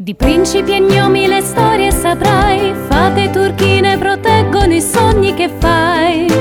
Di principi e gnomi le storie saprai, fate turchine proteggono i sogni che fai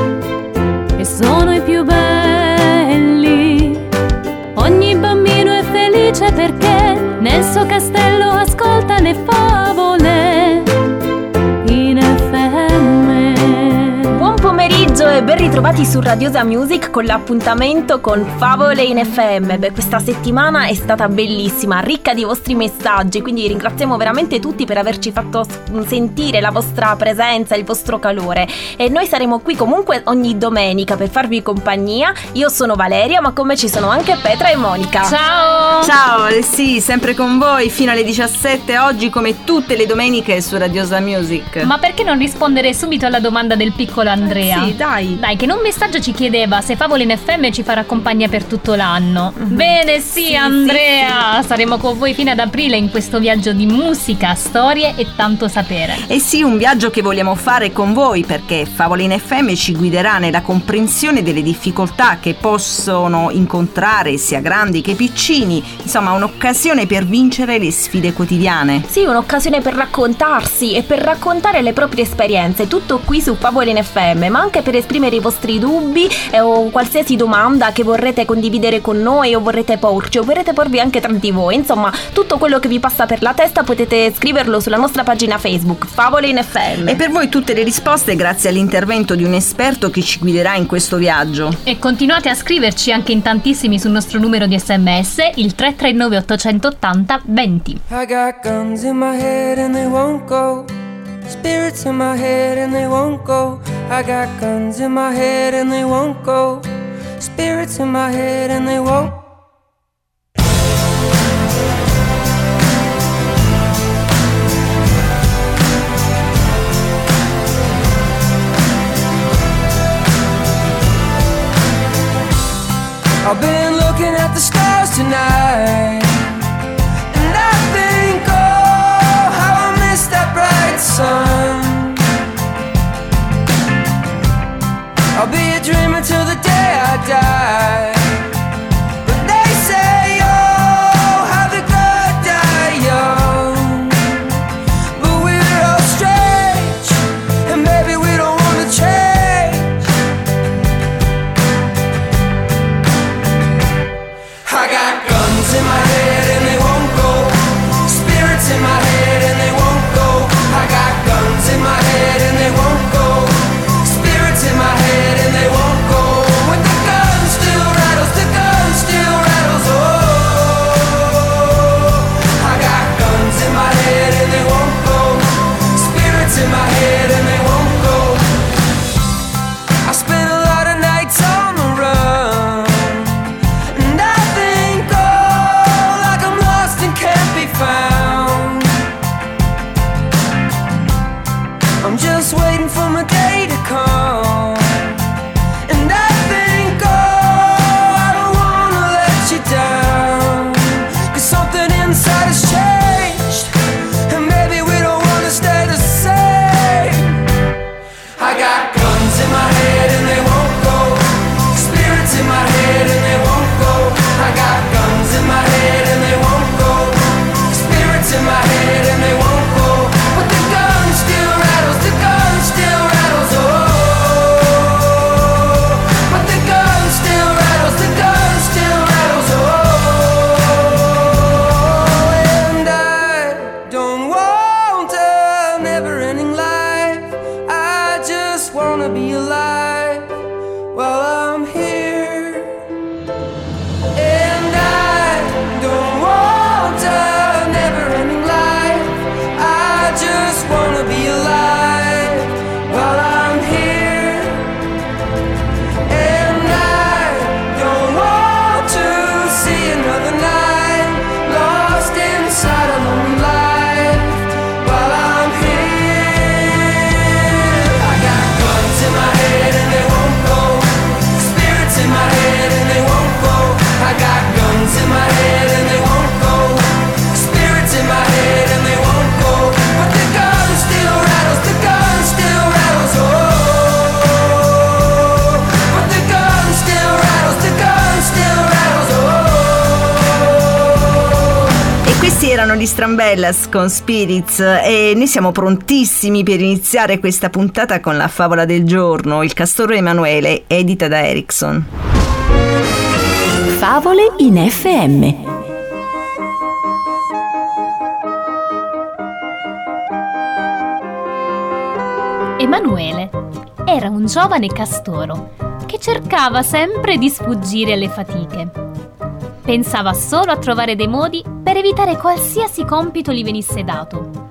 ritrovati su Radiosa Music con l'appuntamento con Favole in FM. Beh, questa settimana è stata bellissima, ricca di vostri messaggi, quindi ringraziamo veramente tutti per averci fatto sentire la vostra presenza, il vostro calore. E noi saremo qui comunque ogni domenica per farvi compagnia. Io sono Valeria, ma con me ci sono anche Petra e Monica. Ciao! Ciao, sì, sempre con voi fino alle 17 oggi come tutte le domeniche su Radiosa Music. Ma perché non rispondere subito alla domanda del piccolo Andrea? Sì, dai. Dai, che in un messaggio ci chiedeva se Favole in FM ci farà compagnia per tutto l'anno. Bene, sì, Sì, Andrea! Saremo con voi fino ad aprile in questo viaggio di musica, storie e tanto sapere. E sì, un viaggio che vogliamo fare con voi perché Favole in FM ci guiderà nella comprensione delle difficoltà che possono incontrare sia grandi che piccini, insomma un'occasione per vincere le sfide quotidiane. Sì, un'occasione per raccontarsi e per raccontare le proprie esperienze, tutto qui su Favole in FM, ma anche per esprimere i vostri dubbi eh, o qualsiasi domanda che vorrete condividere con noi o vorrete porci o vorrete porvi anche tra di voi. Insomma, tutto quello che vi passa per la testa potete scriverlo sulla nostra pagina Facebook, Favole in FM. E per voi tutte le risposte grazie all'intervento di un esperto che ci guiderà in questo viaggio. E continuate a scriverci anche in tantissimi sul nostro numero di sms, il 339 880 20. I got guns in my head and they won't go. Spirits in my head and they won't go. I got guns in my head and they won't go. Spirits in my head and they won't. I've been looking at the stars tonight. wanna be alive. Erano gli Strambellas con Spirits e noi siamo prontissimi per iniziare questa puntata con la favola del giorno, il castoro Emanuele, edita da Erickson. Favole in FM. Emanuele era un giovane castoro che cercava sempre di sfuggire alle fatiche. Pensava solo a trovare dei modi per evitare qualsiasi compito gli venisse dato.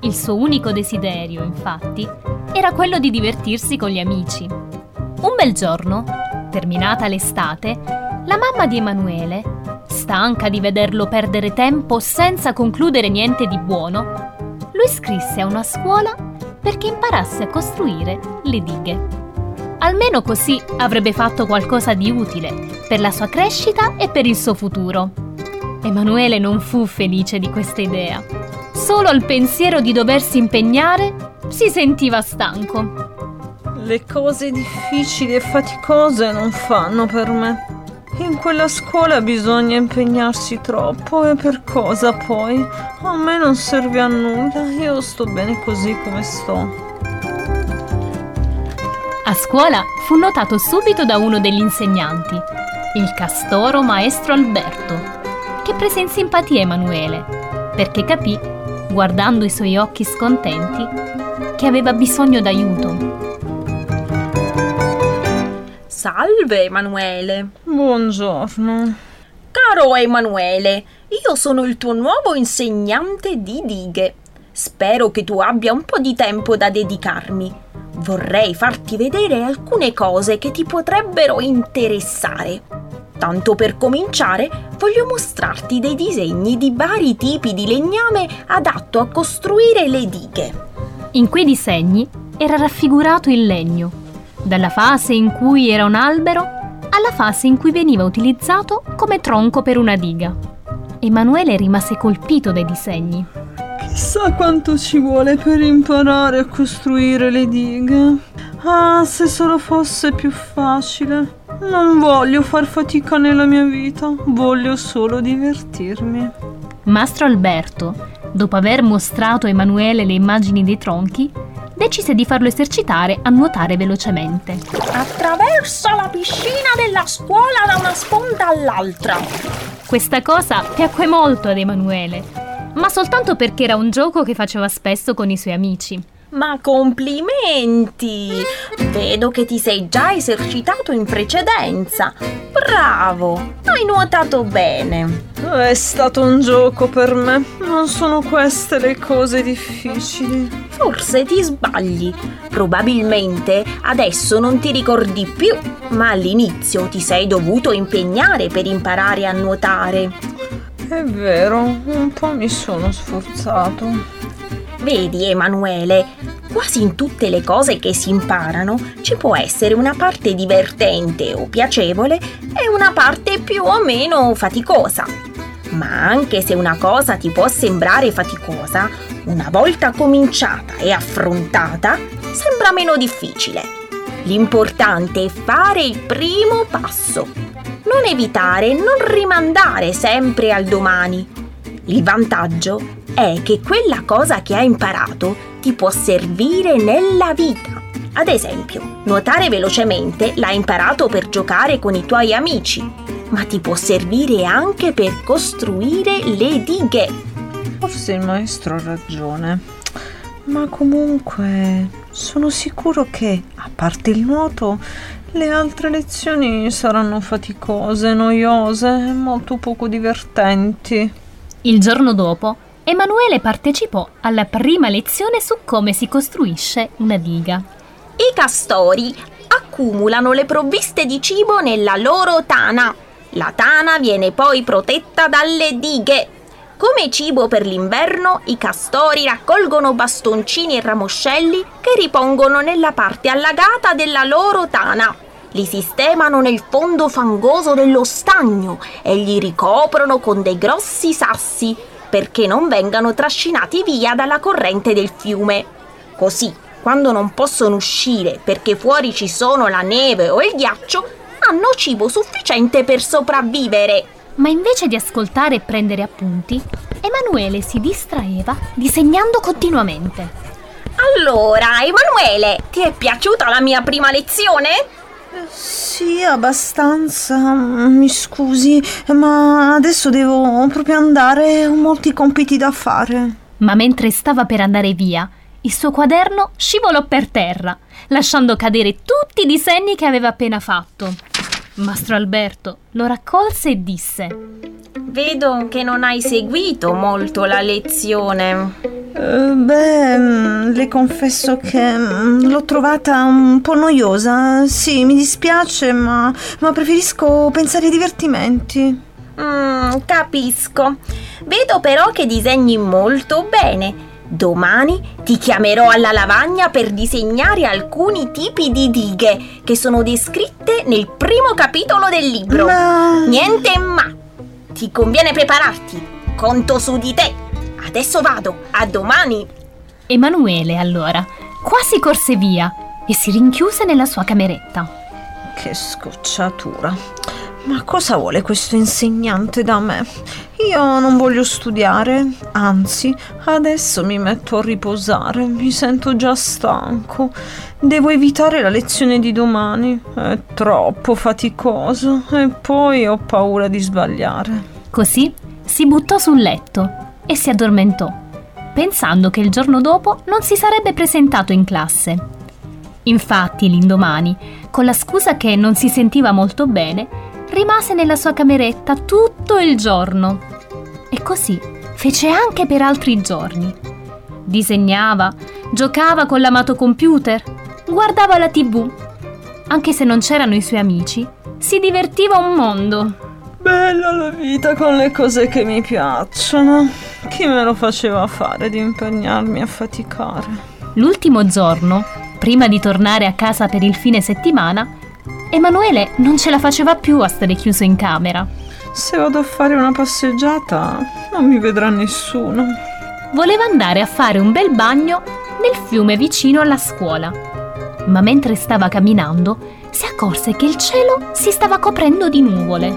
Il suo unico desiderio, infatti, era quello di divertirsi con gli amici. Un bel giorno, terminata l'estate, la mamma di Emanuele, stanca di vederlo perdere tempo senza concludere niente di buono, lo iscrisse a una scuola perché imparasse a costruire le dighe. Almeno così avrebbe fatto qualcosa di utile per la sua crescita e per il suo futuro. Emanuele non fu felice di questa idea. Solo al pensiero di doversi impegnare si sentiva stanco. Le cose difficili e faticose non fanno per me. In quella scuola bisogna impegnarsi troppo e per cosa poi? A me non serve a nulla, io sto bene così come sto. A scuola fu notato subito da uno degli insegnanti, il castoro maestro Alberto, che prese in simpatia Emanuele, perché capì, guardando i suoi occhi scontenti, che aveva bisogno d'aiuto. Salve Emanuele. Buongiorno. Caro Emanuele, io sono il tuo nuovo insegnante di dighe. Spero che tu abbia un po' di tempo da dedicarmi. Vorrei farti vedere alcune cose che ti potrebbero interessare. Tanto per cominciare, voglio mostrarti dei disegni di vari tipi di legname adatto a costruire le dighe. In quei disegni era raffigurato il legno, dalla fase in cui era un albero alla fase in cui veniva utilizzato come tronco per una diga. Emanuele rimase colpito dai disegni. Chissà quanto ci vuole per imparare a costruire le dighe. Ah, se solo fosse più facile. Non voglio far fatica nella mia vita, voglio solo divertirmi. Mastro Alberto, dopo aver mostrato a Emanuele le immagini dei tronchi, decise di farlo esercitare a nuotare velocemente. Attraversa la piscina della scuola da una sponda all'altra. Questa cosa piacque molto ad Emanuele, ma soltanto perché era un gioco che faceva spesso con i suoi amici. Ma complimenti! Vedo che ti sei già esercitato in precedenza. Bravo! Hai nuotato bene. È stato un gioco per me, non sono queste le cose difficili. Forse ti sbagli. Probabilmente adesso non ti ricordi più, ma all'inizio ti sei dovuto impegnare per imparare a nuotare. È vero, un po' mi sono sforzato. Vedi, Emanuele, quasi in tutte le cose che si imparano ci può essere una parte divertente o piacevole e una parte più o meno faticosa. Ma anche se una cosa ti può sembrare faticosa, una volta cominciata e affrontata, sembra meno difficile. L'importante è fare il primo passo. Non evitare, non rimandare sempre al domani. Il vantaggio è che quella cosa che hai imparato ti può servire nella vita. Ad esempio, nuotare velocemente l'hai imparato per giocare con i tuoi amici, ma ti può servire anche per costruire le dighe. Forse il maestro ha ragione. Ma comunque sono sicuro che, a parte il nuoto, le altre lezioni saranno faticose, noiose e molto poco divertenti. Il giorno dopo, Emanuele partecipò alla prima lezione su come si costruisce una diga. I castori accumulano le provviste di cibo nella loro tana. La tana viene poi protetta dalle dighe. Come cibo per l'inverno, i castori raccolgono bastoncini e ramoscelli che ripongono nella parte allagata della loro tana. Li sistemano nel fondo fangoso dello stagno e li ricoprono con dei grossi sassi perché non vengano trascinati via dalla corrente del fiume. Così, quando non possono uscire perché fuori ci sono la neve o il ghiaccio, hanno cibo sufficiente per sopravvivere. Ma invece di ascoltare e prendere appunti, Emanuele si distraeva disegnando continuamente. Allora, Emanuele, ti è piaciuta la mia prima lezione? Sì, abbastanza. Mi scusi, ma adesso devo proprio andare. Ho molti compiti da fare. Ma mentre stava per andare via, il suo quaderno scivolò per terra, lasciando cadere tutti i disegni che aveva appena fatto. Mastro Alberto lo raccolse e disse: Vedo che non hai seguito molto la lezione. Eh, beh, mm, le confesso che mm, l'ho trovata un po' noiosa. Sì, mi dispiace, ma, ma preferisco pensare ai divertimenti. Mm, capisco. Vedo però che disegni molto bene. Domani ti chiamerò alla lavagna per disegnare alcuni tipi di dighe che sono descritte nel primo capitolo del libro. Ma... Niente ma. Ti conviene prepararti. Conto su di te. Adesso vado. A domani. Emanuele, allora, quasi corse via e si rinchiuse nella sua cameretta. Che scocciatura. Ma cosa vuole questo insegnante da me? Io non voglio studiare, anzi, adesso mi metto a riposare, mi sento già stanco. Devo evitare la lezione di domani, è troppo faticoso e poi ho paura di sbagliare. Così si buttò sul letto e si addormentò, pensando che il giorno dopo non si sarebbe presentato in classe. Infatti, l'indomani, con la scusa che non si sentiva molto bene, rimase nella sua cameretta tutto il giorno. E così fece anche per altri giorni. Disegnava, giocava con l'amato computer, guardava la tv. Anche se non c'erano i suoi amici, si divertiva un mondo. Bella la vita con le cose che mi piacciono. Chi me lo faceva fare di impegnarmi a faticare? L'ultimo giorno, prima di tornare a casa per il fine settimana, Emanuele non ce la faceva più a stare chiuso in camera. Se vado a fare una passeggiata, non mi vedrà nessuno. Voleva andare a fare un bel bagno nel fiume vicino alla scuola. Ma mentre stava camminando, si accorse che il cielo si stava coprendo di nuvole.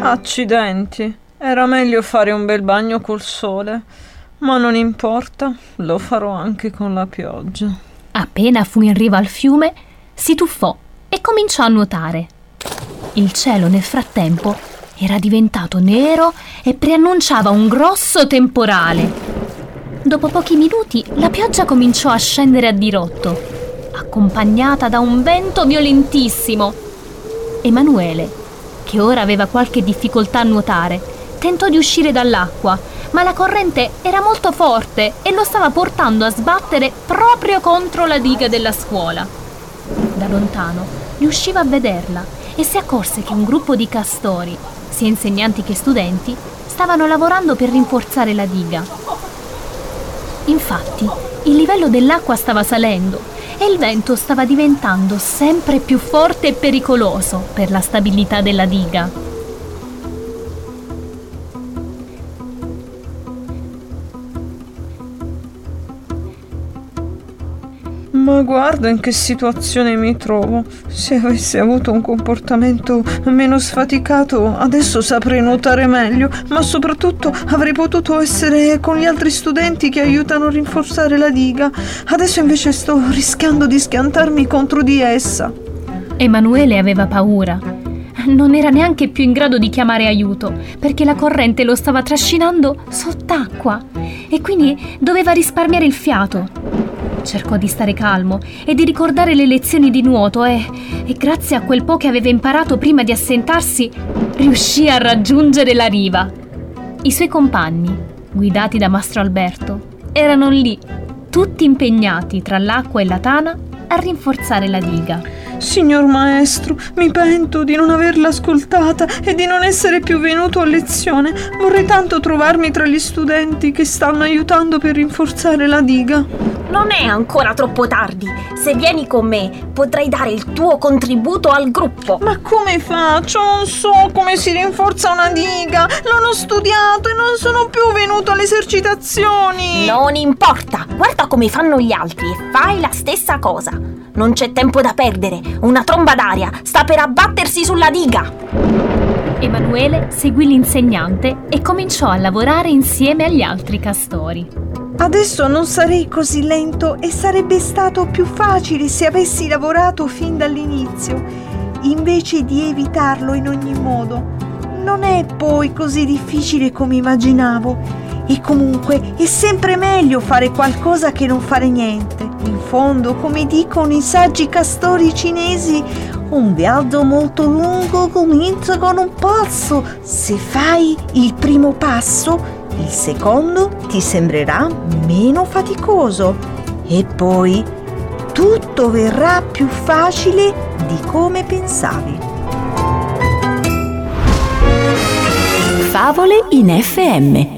Accidenti, era meglio fare un bel bagno col sole. Ma non importa, lo farò anche con la pioggia. Appena fu in riva al fiume, si tuffò e cominciò a nuotare. Il cielo nel frattempo era diventato nero e preannunciava un grosso temporale. Dopo pochi minuti la pioggia cominciò a scendere a dirotto, accompagnata da un vento violentissimo. Emanuele, che ora aveva qualche difficoltà a nuotare, tentò di uscire dall'acqua, ma la corrente era molto forte e lo stava portando a sbattere proprio contro la diga della scuola. Da lontano riusciva a vederla e si accorse che un gruppo di castori, sia insegnanti che studenti, stavano lavorando per rinforzare la diga. Infatti, il livello dell'acqua stava salendo e il vento stava diventando sempre più forte e pericoloso per la stabilità della diga. Ma guarda in che situazione mi trovo. Se avessi avuto un comportamento meno sfaticato, adesso saprei nuotare meglio, ma soprattutto avrei potuto essere con gli altri studenti che aiutano a rinforzare la diga. Adesso invece sto rischiando di schiantarmi contro di essa. Emanuele aveva paura. Non era neanche più in grado di chiamare aiuto perché la corrente lo stava trascinando sott'acqua e quindi doveva risparmiare il fiato. Cercò di stare calmo e di ricordare le lezioni di nuoto e, e grazie a quel po' che aveva imparato prima di assentarsi, riuscì a raggiungere la riva. I suoi compagni, guidati da Mastro Alberto, erano lì, tutti impegnati tra l'acqua e la tana a rinforzare la diga. Signor maestro, mi pento di non averla ascoltata e di non essere più venuto a lezione. Vorrei tanto trovarmi tra gli studenti che stanno aiutando per rinforzare la diga. Non è ancora troppo tardi. Se vieni con me, potrai dare il tuo contributo al gruppo. Ma come faccio? Non so come si rinforza una diga. Non ho studiato e non sono più venuto alle esercitazioni. Non importa, guarda come fanno gli altri e fai la stessa cosa. Non c'è tempo da perdere. Una tromba d'aria sta per abbattersi sulla diga. Emanuele seguì l'insegnante e cominciò a lavorare insieme agli altri castori. Adesso non sarei così lento e sarebbe stato più facile se avessi lavorato fin dall'inizio, invece di evitarlo in ogni modo. Non è poi così difficile come immaginavo. E comunque è sempre meglio fare qualcosa che non fare niente. In fondo, come dicono i saggi castori cinesi, un viaggio molto lungo comincia con un passo. Se fai il primo passo, il secondo ti sembrerà meno faticoso. E poi tutto verrà più facile di come pensavi. Favole in FM.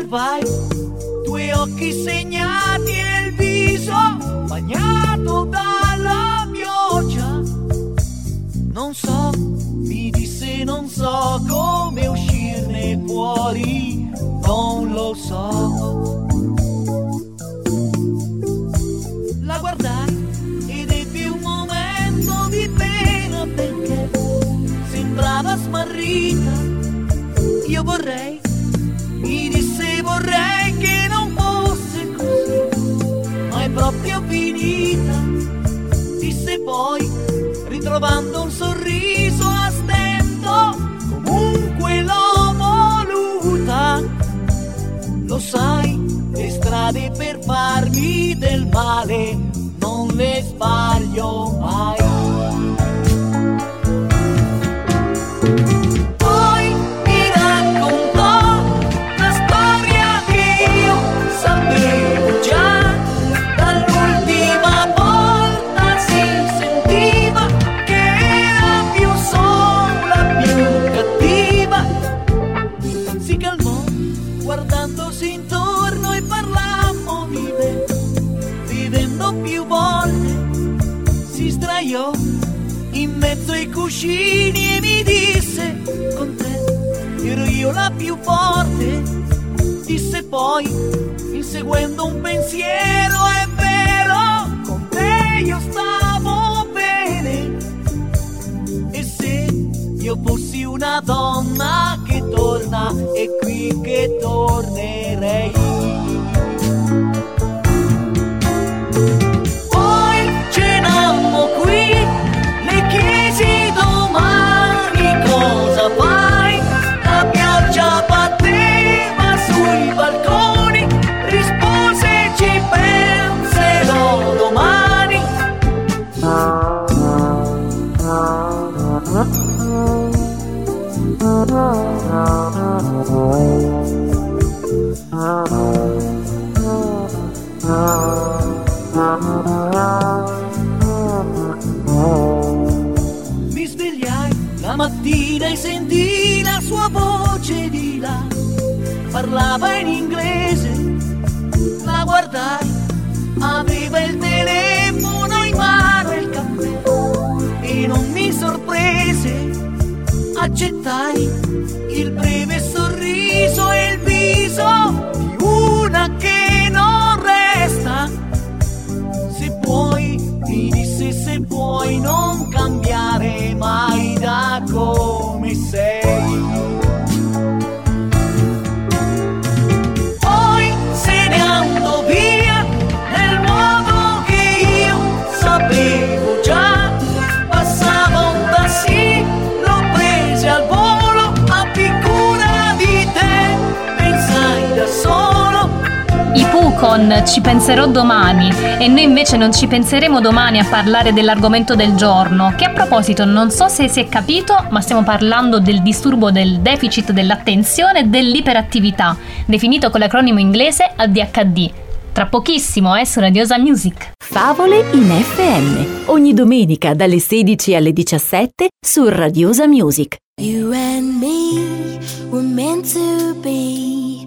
Osservai due occhi segnati e il viso bagnato dalla pioggia. Non so, mi disse non so come uscirne fuori, non lo so. La guardai ed ebbi un momento di pena perché sembrava smarrita. Io vorrei, finita. Disse poi, ritrovando un sorriso a stento, comunque l'ho voluta. Lo sai, le strade per farmi del male non le sbaglio mai. Più volte. Si sdraiò in mezzo ai cuscini e mi disse con te ero io la più forte. Disse poi inseguendo un pensiero è vero con te io stavo bene. E se io fossi una donna che torna è qui che tornerei Parlava in inglese, la guardai, aveva il telefono in mano e il caffè. E non mi sorprese, accettai il breve sorriso e il viso di una che non resta se puoi, mi disse se puoi non cambiare mai da con Ci penserò domani e noi invece non ci penseremo domani a parlare dell'argomento del giorno, che a proposito non so se si è capito, ma stiamo parlando del disturbo del deficit dell'attenzione e dell'iperattività, definito con l'acronimo inglese ADHD. Tra pochissimo, eh, su Radiosa Music. Favole in FM. Ogni domenica dalle 16 alle 17 su Radiosa Music. You and me were meant to be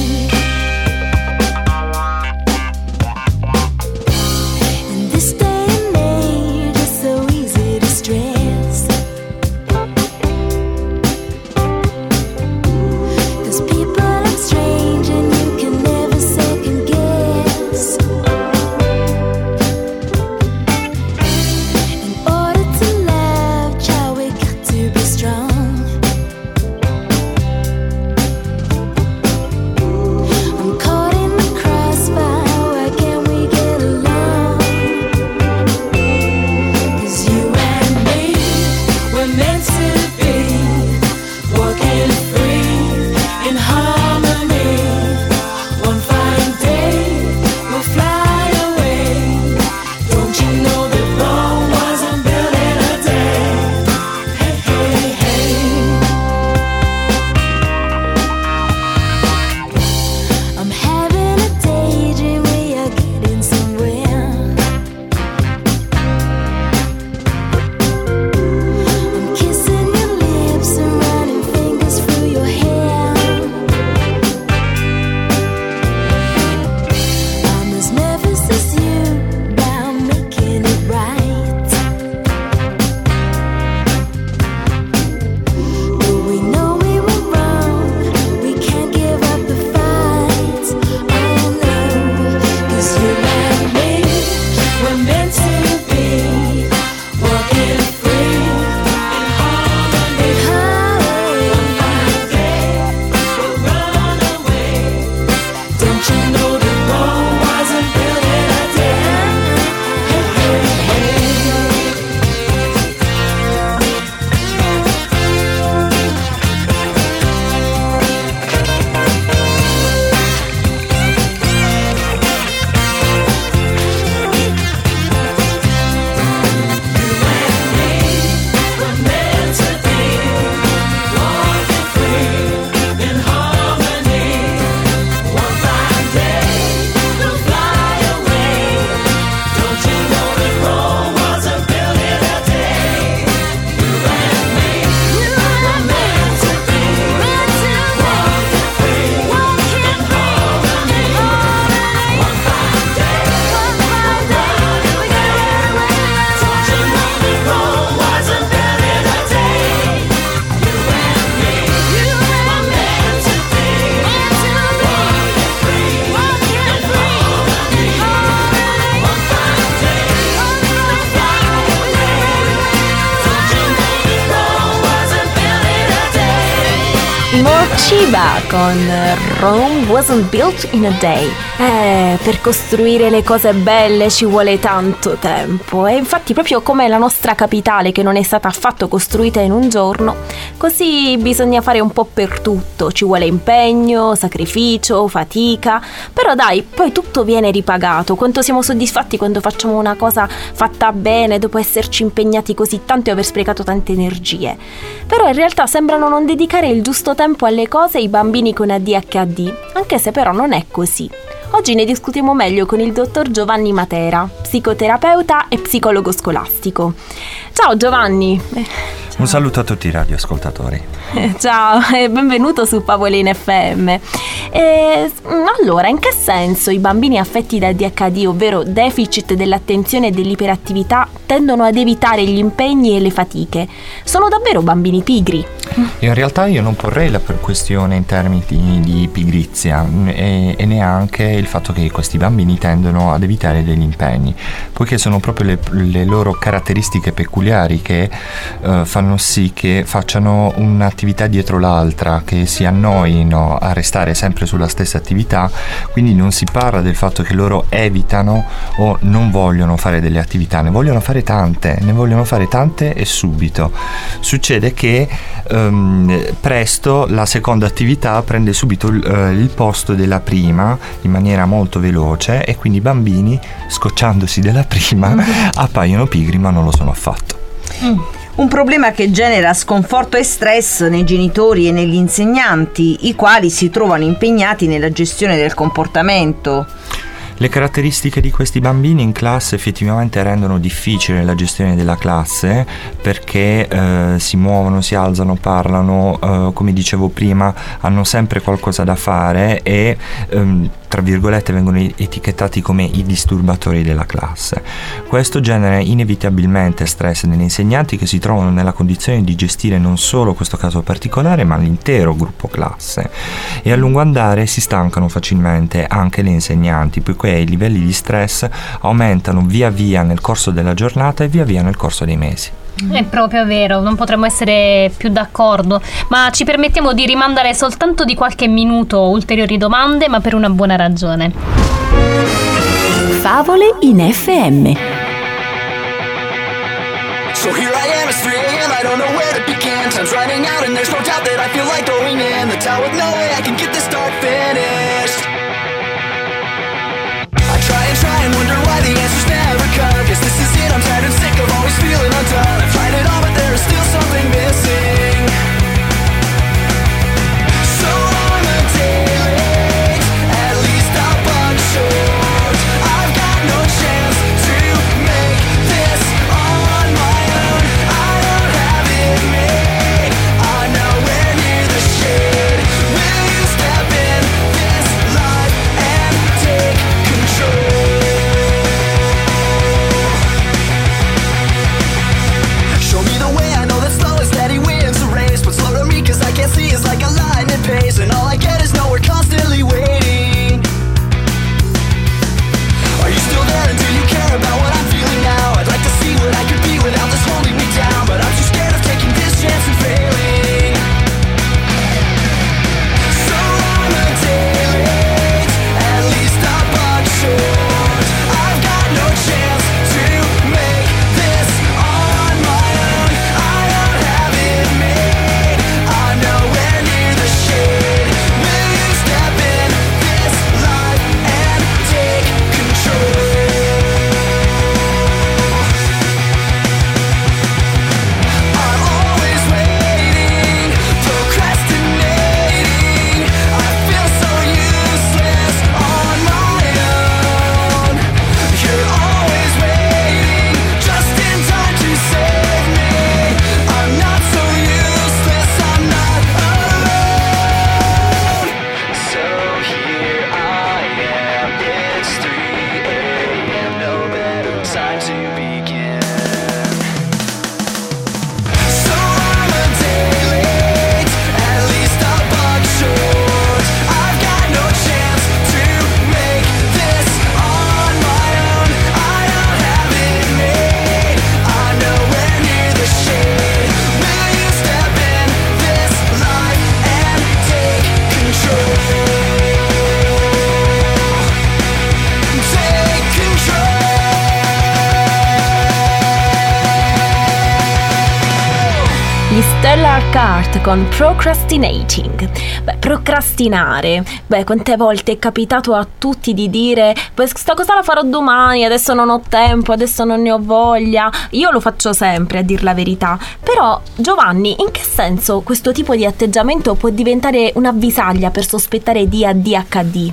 I Morciba con Rome wasn't built in a day. Eh, per costruire le cose belle ci vuole tanto tempo e infatti proprio come la nostra capitale che non è stata affatto costruita in un giorno, così bisogna fare un po' per tutto, ci vuole impegno, sacrificio, fatica, però dai, poi tutto viene ripagato, quanto siamo soddisfatti quando facciamo una cosa fatta bene dopo esserci impegnati così tanto e aver sprecato tante energie. Però in realtà sembrano non dedicare il giusto tempo alle cose i bambini con ADHD, anche se però non è così. Oggi ne discutiamo meglio con il dottor Giovanni Matera, psicoterapeuta e psicologo scolastico. Ciao Giovanni! Un saluto a tutti i radioascoltatori. Ciao e benvenuto su Pavolin FM. Eh, allora, in che senso i bambini affetti da ADHD, ovvero deficit dell'attenzione e dell'iperattività, tendono ad evitare gli impegni e le fatiche? Sono davvero bambini pigri? In realtà io non porrei la questione in termini di, di pigrizia mm, e, e neanche il fatto che questi bambini tendono ad evitare degli impegni, poiché sono proprio le, le loro caratteristiche peculiari che eh, fanno fanno sì che facciano un'attività dietro l'altra, che si annoino a restare sempre sulla stessa attività, quindi non si parla del fatto che loro evitano o non vogliono fare delle attività, ne vogliono fare tante, ne vogliono fare tante e subito. Succede che ehm, presto la seconda attività prende subito eh, il posto della prima in maniera molto veloce e quindi i bambini, scocciandosi della prima, appaiono pigri ma non lo sono affatto. Un problema che genera sconforto e stress nei genitori e negli insegnanti, i quali si trovano impegnati nella gestione del comportamento. Le caratteristiche di questi bambini in classe effettivamente rendono difficile la gestione della classe perché eh, si muovono, si alzano, parlano, eh, come dicevo prima, hanno sempre qualcosa da fare e ehm, tra virgolette vengono etichettati come i disturbatori della classe. Questo genera inevitabilmente stress negli insegnanti che si trovano nella condizione di gestire non solo questo caso particolare ma l'intero gruppo classe e a lungo andare si stancano facilmente anche le insegnanti poiché i livelli di stress aumentano via via nel corso della giornata e via via nel corso dei mesi. È proprio vero, non potremmo essere più d'accordo, ma ci permettiamo di rimandare soltanto di qualche minuto ulteriori domande, ma per una buona ragione. Favole in FM. So here I am, it's 3 a.m. I don't know where to begin. Time's running out, and there's no doubt that I feel like going in. The tower with no way I can get this start finished. I try and try and wonder why the answers never come. Guess this is it, I'm tired and sick of always feeling Gli Stellar Cart con Procrastinating. Beh, procrastinare. Beh, quante volte è capitato a tutti di dire questa cosa la farò domani, adesso non ho tempo, adesso non ne ho voglia. Io lo faccio sempre, a dir la verità. Però, Giovanni, in che senso questo tipo di atteggiamento può diventare un'avvisaglia per sospettare di ADHD?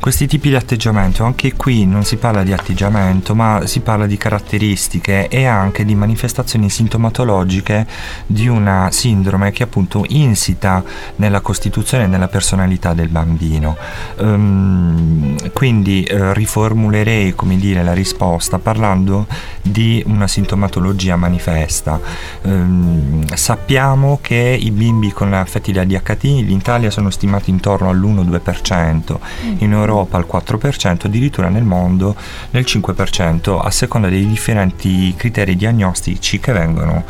Questi tipi di atteggiamento, anche qui non si parla di atteggiamento, ma si parla di caratteristiche e anche di manifestazioni sintomatologiche di una sindrome che appunto insita nella costituzione e nella personalità del bambino. Ehm, quindi eh, riformulerei, come dire, la risposta parlando di una sintomatologia manifesta. Ehm, sappiamo che i bimbi con affetti da ADHD in Italia sono stimati intorno all'1-2%, in Europa al 4%, addirittura nel mondo nel 5%, a seconda dei differenti criteri diagnostici che vengono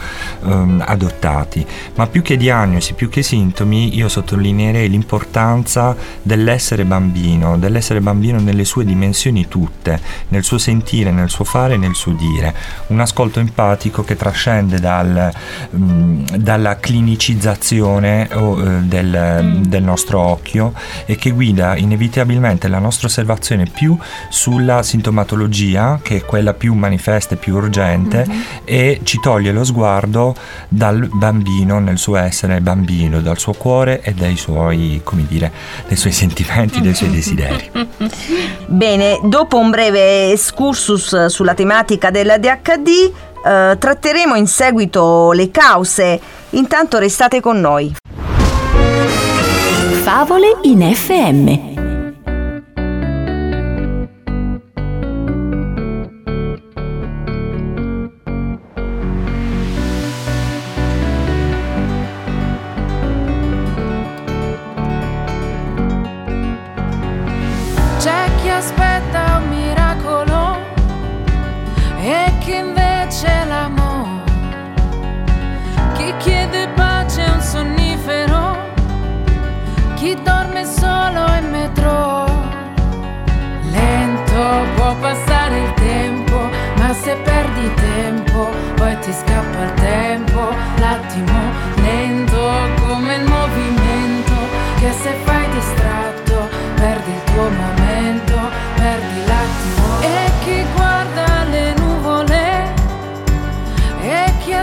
ehm, adottati. Ma più che diagnosi, più che sintomi, io sottolineerei l'importanza dell'essere bambino, dell'essere bambino nelle sue dimensioni tutte, nel suo sentire, nel suo fare, nel suo dire. Un ascolto empatico che trascende dal, mm, dalla clinicizzazione o, eh, del, del nostro occhio e che guida inevitabilmente la nostra osservazione più sulla sintomatologia, che è quella più manifesta e più urgente, e ci toglie lo sguardo dal bambino nel suo essere bambino, dal suo cuore e dai suoi, come dire, dai suoi sentimenti, dai suoi desideri. Bene, dopo un breve excursus sulla tematica dell'ADHD, eh, tratteremo in seguito le cause. Intanto restate con noi. Favole in FM.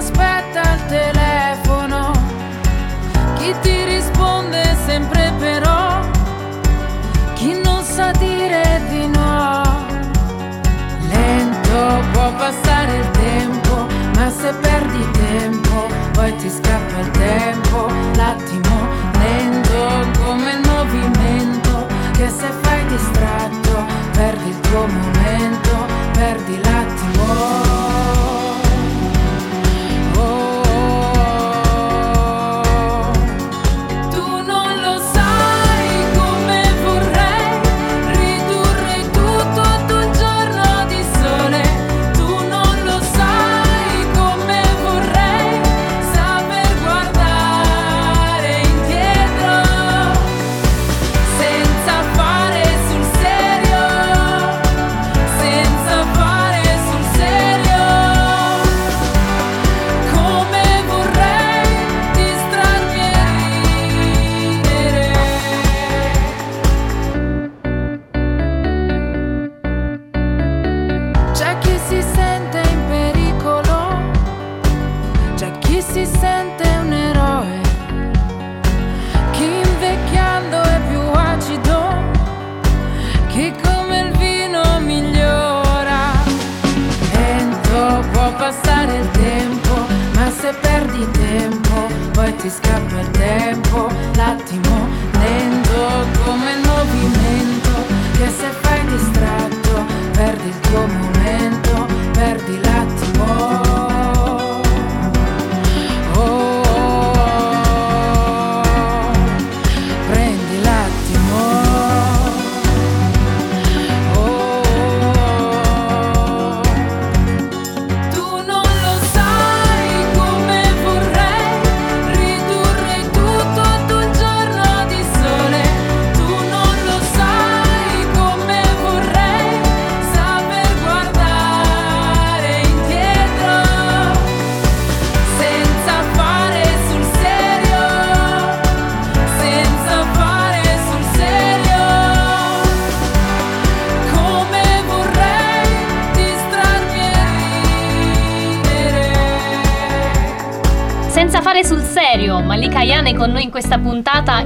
Aspetta il telefono, chi ti risponde sempre però, chi non sa dire di no. Lento può passare il tempo, ma se perdi tempo, poi ti scappa il tempo. L'attimo lento come il movimento, che se fai distratto, perdi il tuo momento,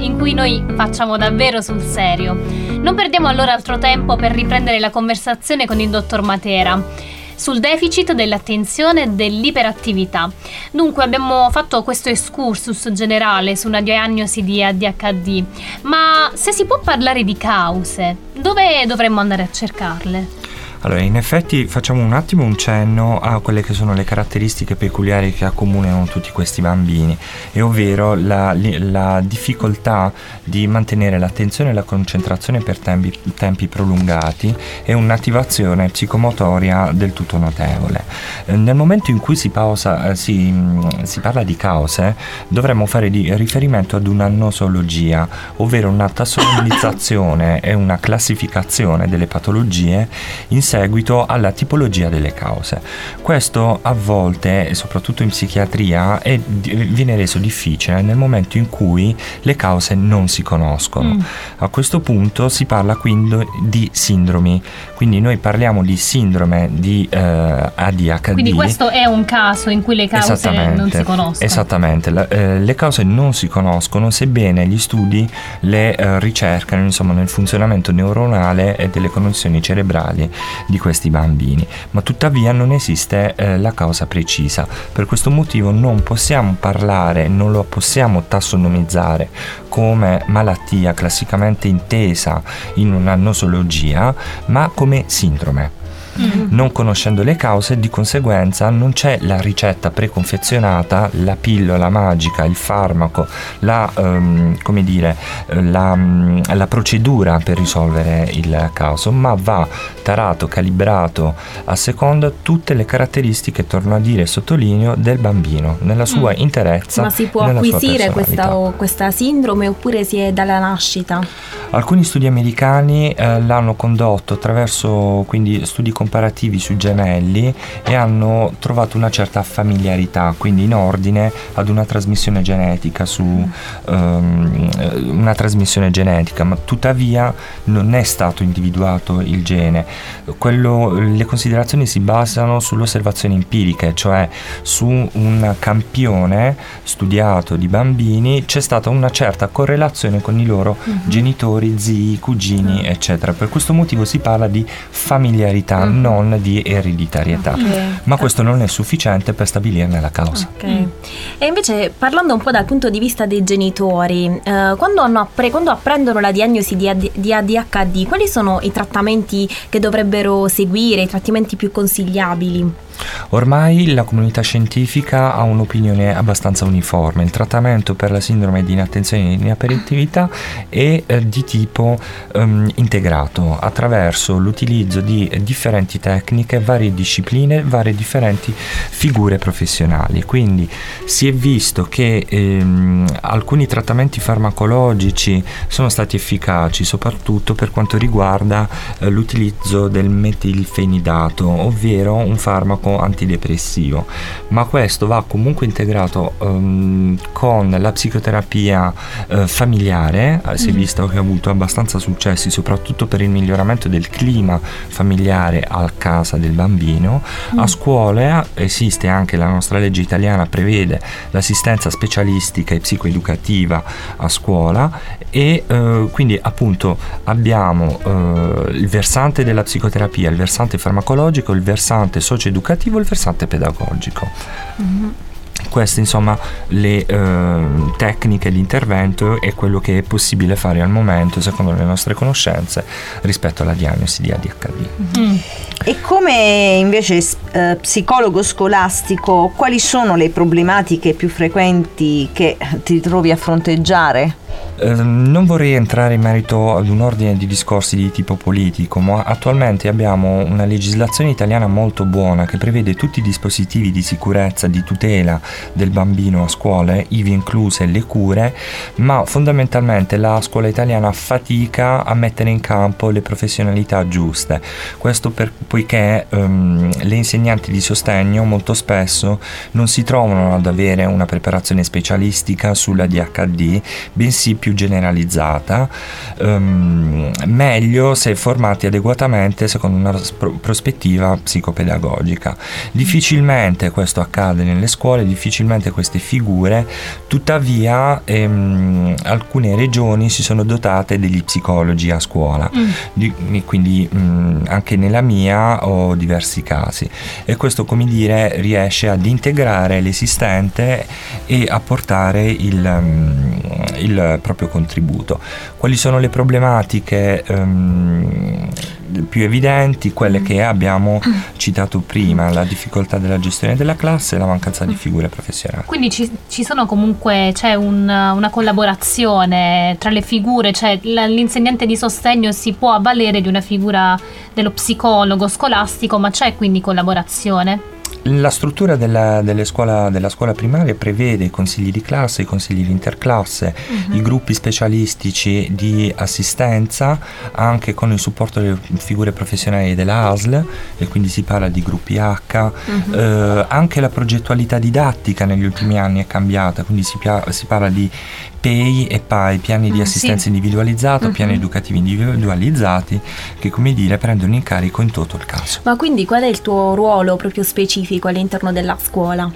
in cui noi facciamo davvero sul serio. Non perdiamo allora altro tempo per riprendere la conversazione con il dottor Matera sul deficit dell'attenzione e dell'iperattività. Dunque abbiamo fatto questo excursus generale su una diagnosi di ADHD, ma se si può parlare di cause, dove dovremmo andare a cercarle? Allora, in effetti facciamo un attimo un cenno a quelle che sono le caratteristiche peculiari che accomunano tutti questi bambini, e ovvero la, la difficoltà di mantenere l'attenzione e la concentrazione per tempi, tempi prolungati e un'attivazione psicomotoria del tutto notevole. Eh, nel momento in cui si, pausa, eh, si, mh, si parla di cause, dovremmo fare riferimento ad una nosologia, ovvero una tassonomizzazione e una classificazione delle patologie in seguito alla tipologia delle cause. Questo a volte, soprattutto in psichiatria, è- viene reso difficile nel momento in cui le cause non si conoscono. Mm. A questo punto si parla quindi di sindromi, quindi noi parliamo di sindrome di eh, ADHD. Quindi questo è un caso in cui le cause non si conoscono. Esattamente, La- eh, le cause non si conoscono sebbene gli studi le eh, ricercano insomma, nel funzionamento neuronale e delle connessioni cerebrali di questi bambini, ma tuttavia non esiste eh, la causa precisa. Per questo motivo non possiamo parlare, non lo possiamo tassonomizzare come malattia classicamente intesa in una nosologia, ma come sindrome. Non conoscendo le cause, di conseguenza non c'è la ricetta preconfezionata, la pillola magica, il farmaco, la, ehm, come dire, la, mm, la procedura per risolvere il caso, ma va tarato, calibrato a seconda tutte le caratteristiche, torno a dire, sottolineo, del bambino, nella sua interezza. Ma si può acquisire questa, questa sindrome oppure si è dalla nascita? Alcuni studi americani eh, l'hanno condotto attraverso quindi studi comparativi sui gemelli e hanno trovato una certa familiarità, quindi in ordine ad una trasmissione genetica su eh, una trasmissione genetica, ma tuttavia non è stato individuato il gene. Quello- le considerazioni si basano sulle osservazioni empiriche, cioè su un campione studiato di bambini c'è stata una certa correlazione con i loro genitori, zii, cugini, eccetera. Per questo motivo si parla di familiarità, non di ereditarietà. Ma questo non è sufficiente per stabilirne la causa. Ok. E invece parlando un po' dal punto di vista dei genitori, eh, quando, hanno appre- quando apprendono la diagnosi di, AD- di ADHD, quali sono i trattamenti che dovrebbero seguire, i trattamenti più consigliabili? Ormai la comunità scientifica ha un'opinione abbastanza uniforme. Il trattamento per la sindrome di inattenzione e inaperitività è eh, di tipo ehm, integrato attraverso l'utilizzo di differenti tecniche, varie discipline, varie differenti figure professionali. Quindi si è visto che ehm, alcuni trattamenti farmacologici sono stati efficaci, soprattutto per quanto riguarda eh, l'utilizzo del metilfenidato, ovvero un farmaco antidepressivo, ma questo va comunque integrato ehm, con la psicoterapia eh, familiare, eh, si è visto che ha avuto abbastanza successi soprattutto per il miglioramento del clima familiare a casa del bambino. A scuola esiste anche la nostra legge italiana prevede l'assistenza specialistica e psicoeducativa a scuola e eh, quindi appunto abbiamo eh, il versante della psicoterapia, il versante farmacologico, il versante socio-educativo e il versante pedagogico. Queste insomma le eh, tecniche di intervento e quello che è possibile fare al momento secondo le nostre conoscenze rispetto alla diagnosi di ADHD. E come invece eh, psicologo scolastico, quali sono le problematiche più frequenti che ti trovi a fronteggiare? Eh, non vorrei entrare in merito ad un ordine di discorsi di tipo politico, ma attualmente abbiamo una legislazione italiana molto buona che prevede tutti i dispositivi di sicurezza, di tutela del bambino a scuole, ivi incluse le cure, ma fondamentalmente la scuola italiana fatica a mettere in campo le professionalità giuste. Questo per- poiché ehm, le insegnanti di sostegno molto spesso non si trovano ad avere una preparazione specialistica sulla DHD, bensì più generalizzata, ehm, meglio se formati adeguatamente secondo una prospettiva psicopedagogica. Difficilmente questo accade nelle scuole, difficilmente queste figure, tuttavia ehm, alcune regioni si sono dotate degli psicologi a scuola, Di- quindi mh, anche nella mia ho diversi casi. E questo come dire riesce ad integrare l'esistente e a portare il, mm, il proprio proprio contributo. Quali sono le problematiche ehm, più evidenti? Quelle che abbiamo citato prima, la difficoltà della gestione della classe e la mancanza di figure professionali. Quindi ci, ci sono comunque, c'è un- una collaborazione tra le figure, cioè l'insegnante di sostegno si può avvalere di una figura dello psicologo scolastico, ma c'è quindi collaborazione? La struttura della, delle scuola, della scuola primaria prevede i consigli di classe, i consigli di interclasse, i gruppi specialistici di assistenza, anche con il supporto delle figure professionali della ASL, e quindi si parla di gruppi H. Eh, anche la progettualità didattica negli ultimi anni è cambiata, quindi si, pia- si parla di PEI e PAI, piani di Mm, assistenza sì. individualizzato, piani Mhm. educativi individualizzati, che come dire prendono in carico in toto il caso. Ma quindi qual è il tuo ruolo proprio specifico all'interno della scuola?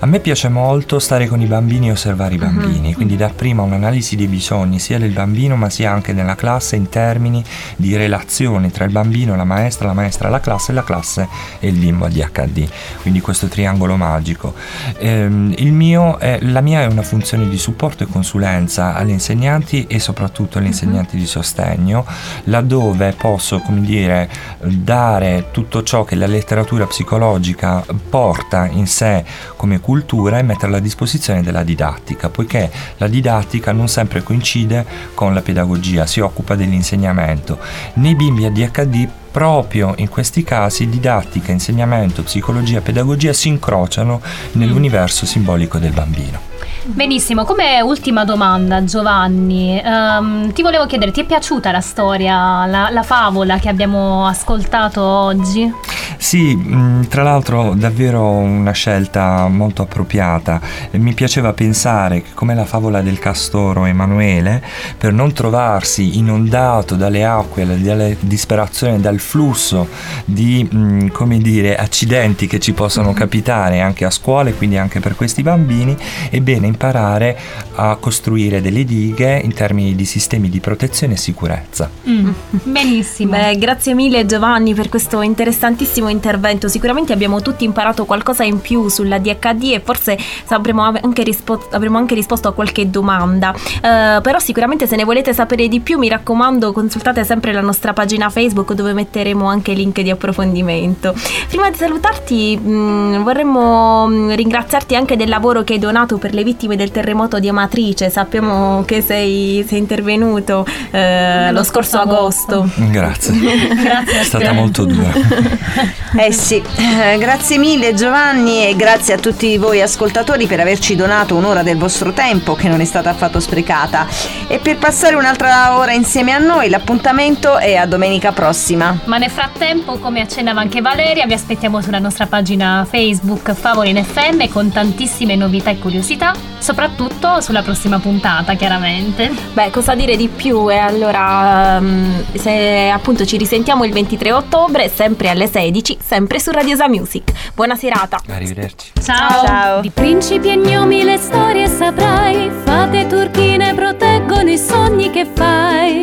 A me piace molto stare con i bambini e osservare i bambini, quindi dar prima un'analisi dei bisogni sia del bambino ma sia anche nella classe in termini di relazioni tra il bambino, la maestra, la maestra, la classe la classe e il bimbo ADHD, quindi questo triangolo magico. Ehm, il mio è- la mia è una funzione di supporto e consulenza agli insegnanti e soprattutto agli insegnanti di sostegno, laddove posso, come dire, dare tutto ciò che la letteratura psicologica porta in sé come cultura e metterla a disposizione della didattica, poiché la didattica non sempre coincide con la pedagogia, si occupa dell'insegnamento. Nei bimbi ADHD proprio in questi casi didattica, insegnamento, psicologia, pedagogia si incrociano nell'universo simbolico del bambino. Benissimo, come ultima domanda Giovanni, ehm, ti volevo chiedere, ti è piaciuta la storia, la, la favola che abbiamo ascoltato oggi? Sì, mh, tra l'altro davvero una scelta molto appropriata. Mi piaceva pensare che come la favola del castoro Emanuele, per non trovarsi inondato dalle acque, dalle disperazione, dal flusso di, mh, come dire, accidenti che ci possono capitare anche a scuola e quindi anche per questi bambini, è bene imparare a costruire delle dighe in termini di sistemi di protezione e sicurezza. Mm, benissimo. Beh, grazie mille Giovanni per questo interessantissimo intervento. Sicuramente abbiamo tutti imparato qualcosa in più sulla DHD e forse avremo anche, rispo- avremo anche risposto a qualche domanda. Eh, però sicuramente se ne volete sapere di più, mi raccomando, consultate sempre la nostra pagina Facebook dove metteremo anche link di approfondimento. Prima di salutarti, mh, vorremmo mh, ringraziarti anche del lavoro che hai donato per le vittime del terremoto di Amatrice. Sappiamo che sei, sei intervenuto eh, lo scorso agosto. Grazie. Grazie È stata molto dura. Eh sì, eh, grazie mille Giovanni e grazie a tutti voi ascoltatori per averci donato un'ora del vostro tempo che non è stata affatto sprecata. E per passare un'altra ora insieme a noi l'appuntamento è a domenica prossima. Ma nel frattempo, come accennava anche Valeria, vi aspettiamo sulla nostra pagina Facebook Favole in FM con tantissime novità e curiosità, soprattutto sulla prossima puntata, chiaramente. Beh, cosa dire di più? E allora, ehm, se appunto ci risentiamo il 23 ottobre, sempre alle 16, sempre su Radiosa Music. Buona serata. Arrivederci. Ciao! Ciao. Di principi e gnomi le storie saprai, fate turchine proteggono i sogni che fai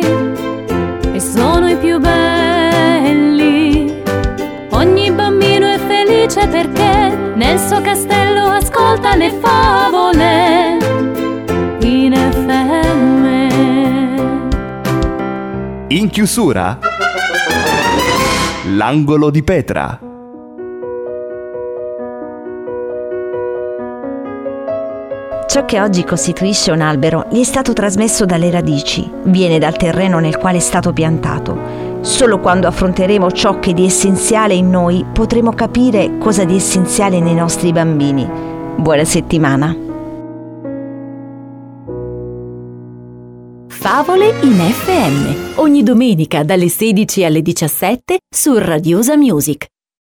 e sono i più belli. Ogni bambino è felice perché nel suo castello le favole in FM. In chiusura, l'angolo di Petra. Ciò che oggi costituisce un albero gli è stato trasmesso dalle radici, viene dal terreno nel quale è stato piantato. Solo quando affronteremo ciò che di essenziale in noi potremo capire cosa di essenziale nei nostri bambini. Buona settimana! Favole in FM. Ogni domenica dalle 16 alle 17 su Radiosa Music.